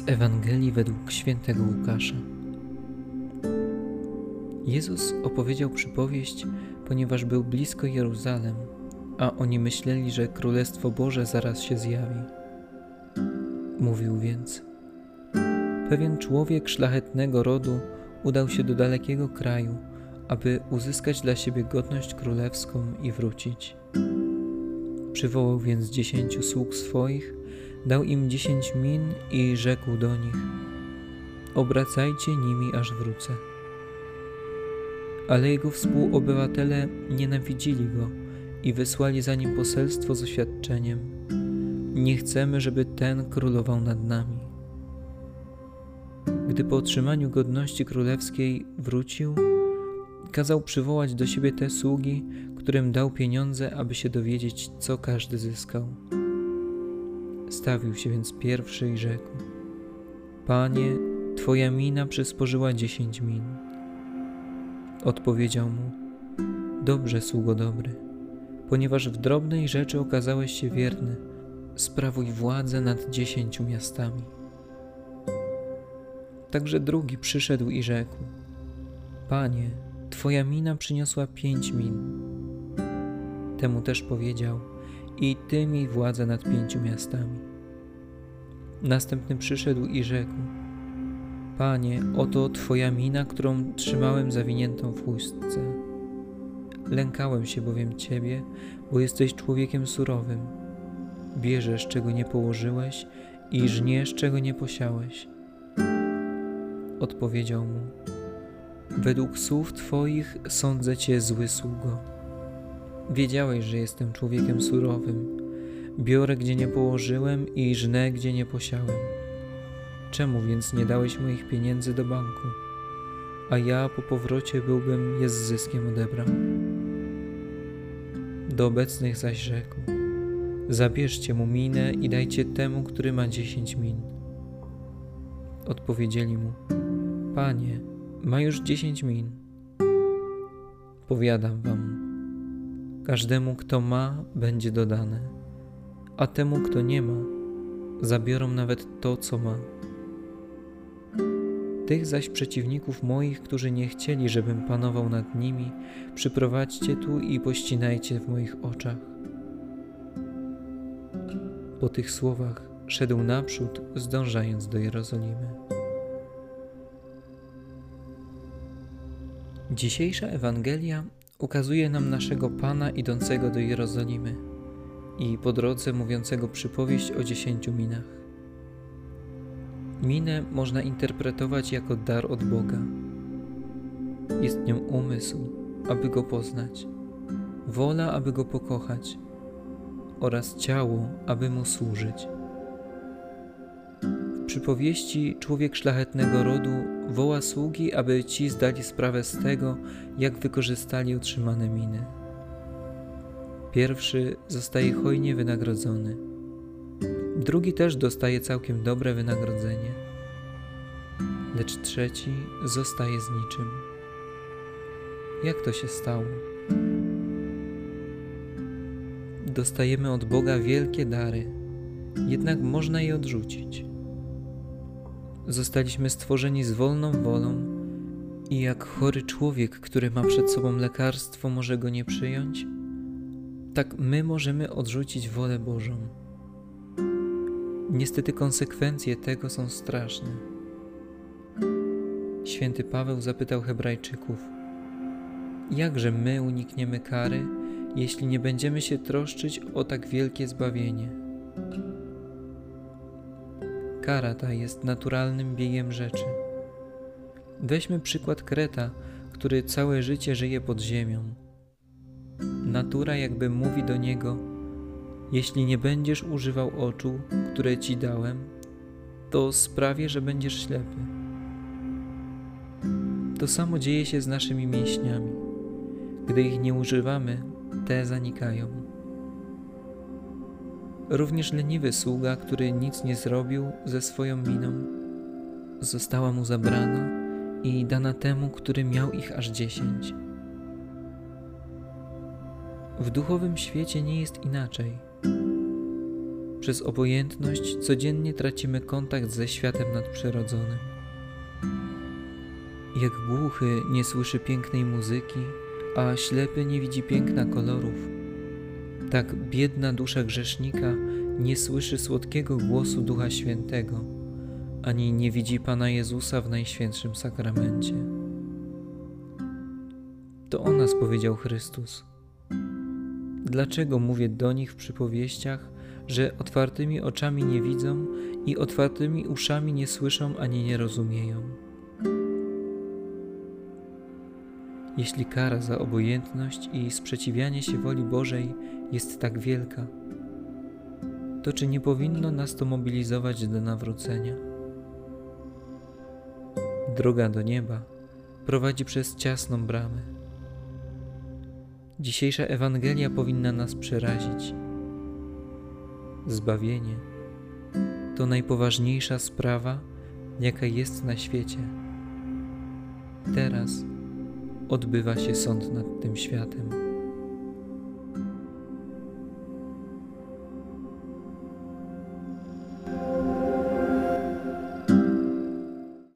Z Ewangelii według świętego Łukasza. Jezus opowiedział przypowieść, ponieważ był blisko Jeruzalem, a oni myśleli, że Królestwo Boże zaraz się zjawi. Mówił więc: Pewien człowiek szlachetnego rodu udał się do dalekiego kraju, aby uzyskać dla siebie godność królewską i wrócić. Przywołał więc dziesięciu sług swoich dał im dziesięć min i rzekł do nich: Obracajcie nimi, aż wrócę. Ale jego współobywatele nienawidzili go i wysłali za nim poselstwo z oświadczeniem: Nie chcemy, żeby ten królował nad nami. Gdy po otrzymaniu godności królewskiej wrócił, kazał przywołać do siebie te sługi, którym dał pieniądze, aby się dowiedzieć, co każdy zyskał. Stawił się więc pierwszy i rzekł: Panie, Twoja mina przysporzyła dziesięć min. Odpowiedział mu: Dobrze, sługo dobry, ponieważ w drobnej rzeczy okazałeś się wierny, sprawuj władzę nad dziesięciu miastami. Także drugi przyszedł i rzekł: Panie, Twoja mina przyniosła pięć min. Temu też powiedział: i Ty mi władzę nad pięciu miastami. Następny przyszedł i rzekł: Panie, oto Twoja mina, którą trzymałem zawiniętą w chustce. Lękałem się bowiem Ciebie, bo jesteś człowiekiem surowym. Bierzesz, czego nie położyłeś i żniesz, czego nie posiałeś. Odpowiedział mu: Według słów Twoich sądzę Cię zły sługo. Wiedziałeś, że jestem człowiekiem surowym. Biorę, gdzie nie położyłem i żnę, gdzie nie posiałem. Czemu więc nie dałeś moich pieniędzy do banku? A ja po powrocie byłbym je z zyskiem odebrał. Do obecnych zaś rzekł: Zabierzcie mu minę i dajcie temu, który ma dziesięć min. Odpowiedzieli mu: Panie, ma już dziesięć min. Powiadam wam, Każdemu, kto ma, będzie dodane, a temu, kto nie ma, zabiorą nawet to, co ma. Tych zaś przeciwników moich, którzy nie chcieli, żebym panował nad nimi, przyprowadźcie tu i pościnajcie w moich oczach. Po tych słowach szedł naprzód, zdążając do Jerozolimy. Dzisiejsza Ewangelia ukazuje nam naszego Pana idącego do Jerozolimy i po drodze mówiącego przypowieść o dziesięciu minach. Minę można interpretować jako dar od Boga. Jest nią umysł, aby go poznać, wola, aby go pokochać oraz ciało, aby mu służyć przypowieści człowiek szlachetnego rodu woła sługi, aby ci zdali sprawę z tego, jak wykorzystali otrzymane miny. Pierwszy zostaje hojnie wynagrodzony. Drugi też dostaje całkiem dobre wynagrodzenie. Lecz trzeci zostaje z niczym. Jak to się stało? Dostajemy od Boga wielkie dary, jednak można je odrzucić. Zostaliśmy stworzeni z wolną wolą i jak chory człowiek, który ma przed sobą lekarstwo, może go nie przyjąć, tak my możemy odrzucić wolę Bożą. Niestety konsekwencje tego są straszne. Święty Paweł zapytał Hebrajczyków: Jakże my unikniemy kary, jeśli nie będziemy się troszczyć o tak wielkie zbawienie? Kara ta jest naturalnym biegiem rzeczy. Weźmy przykład Kreta, który całe życie żyje pod ziemią. Natura jakby mówi do niego: Jeśli nie będziesz używał oczu, które ci dałem, to sprawię, że będziesz ślepy. To samo dzieje się z naszymi mięśniami. Gdy ich nie używamy, te zanikają. Również leniwy sługa, który nic nie zrobił ze swoją miną, została mu zabrana i dana temu, który miał ich aż dziesięć. W duchowym świecie nie jest inaczej. Przez obojętność codziennie tracimy kontakt ze światem nadprzyrodzonym. Jak głuchy nie słyszy pięknej muzyki, a ślepy nie widzi piękna kolorów, tak biedna dusza grzesznika nie słyszy słodkiego głosu Ducha Świętego, ani nie widzi Pana Jezusa w Najświętszym Sakramencie. To o nas powiedział Chrystus. Dlaczego mówię do nich w przypowieściach, że otwartymi oczami nie widzą i otwartymi uszami nie słyszą ani nie rozumieją? Jeśli kara za obojętność i sprzeciwianie się woli Bożej jest tak wielka, to czy nie powinno nas to mobilizować do nawrócenia? Droga do nieba prowadzi przez ciasną bramę. Dzisiejsza Ewangelia powinna nas przerazić. Zbawienie to najpoważniejsza sprawa, jaka jest na świecie. Teraz odbywa się sąd nad tym światem.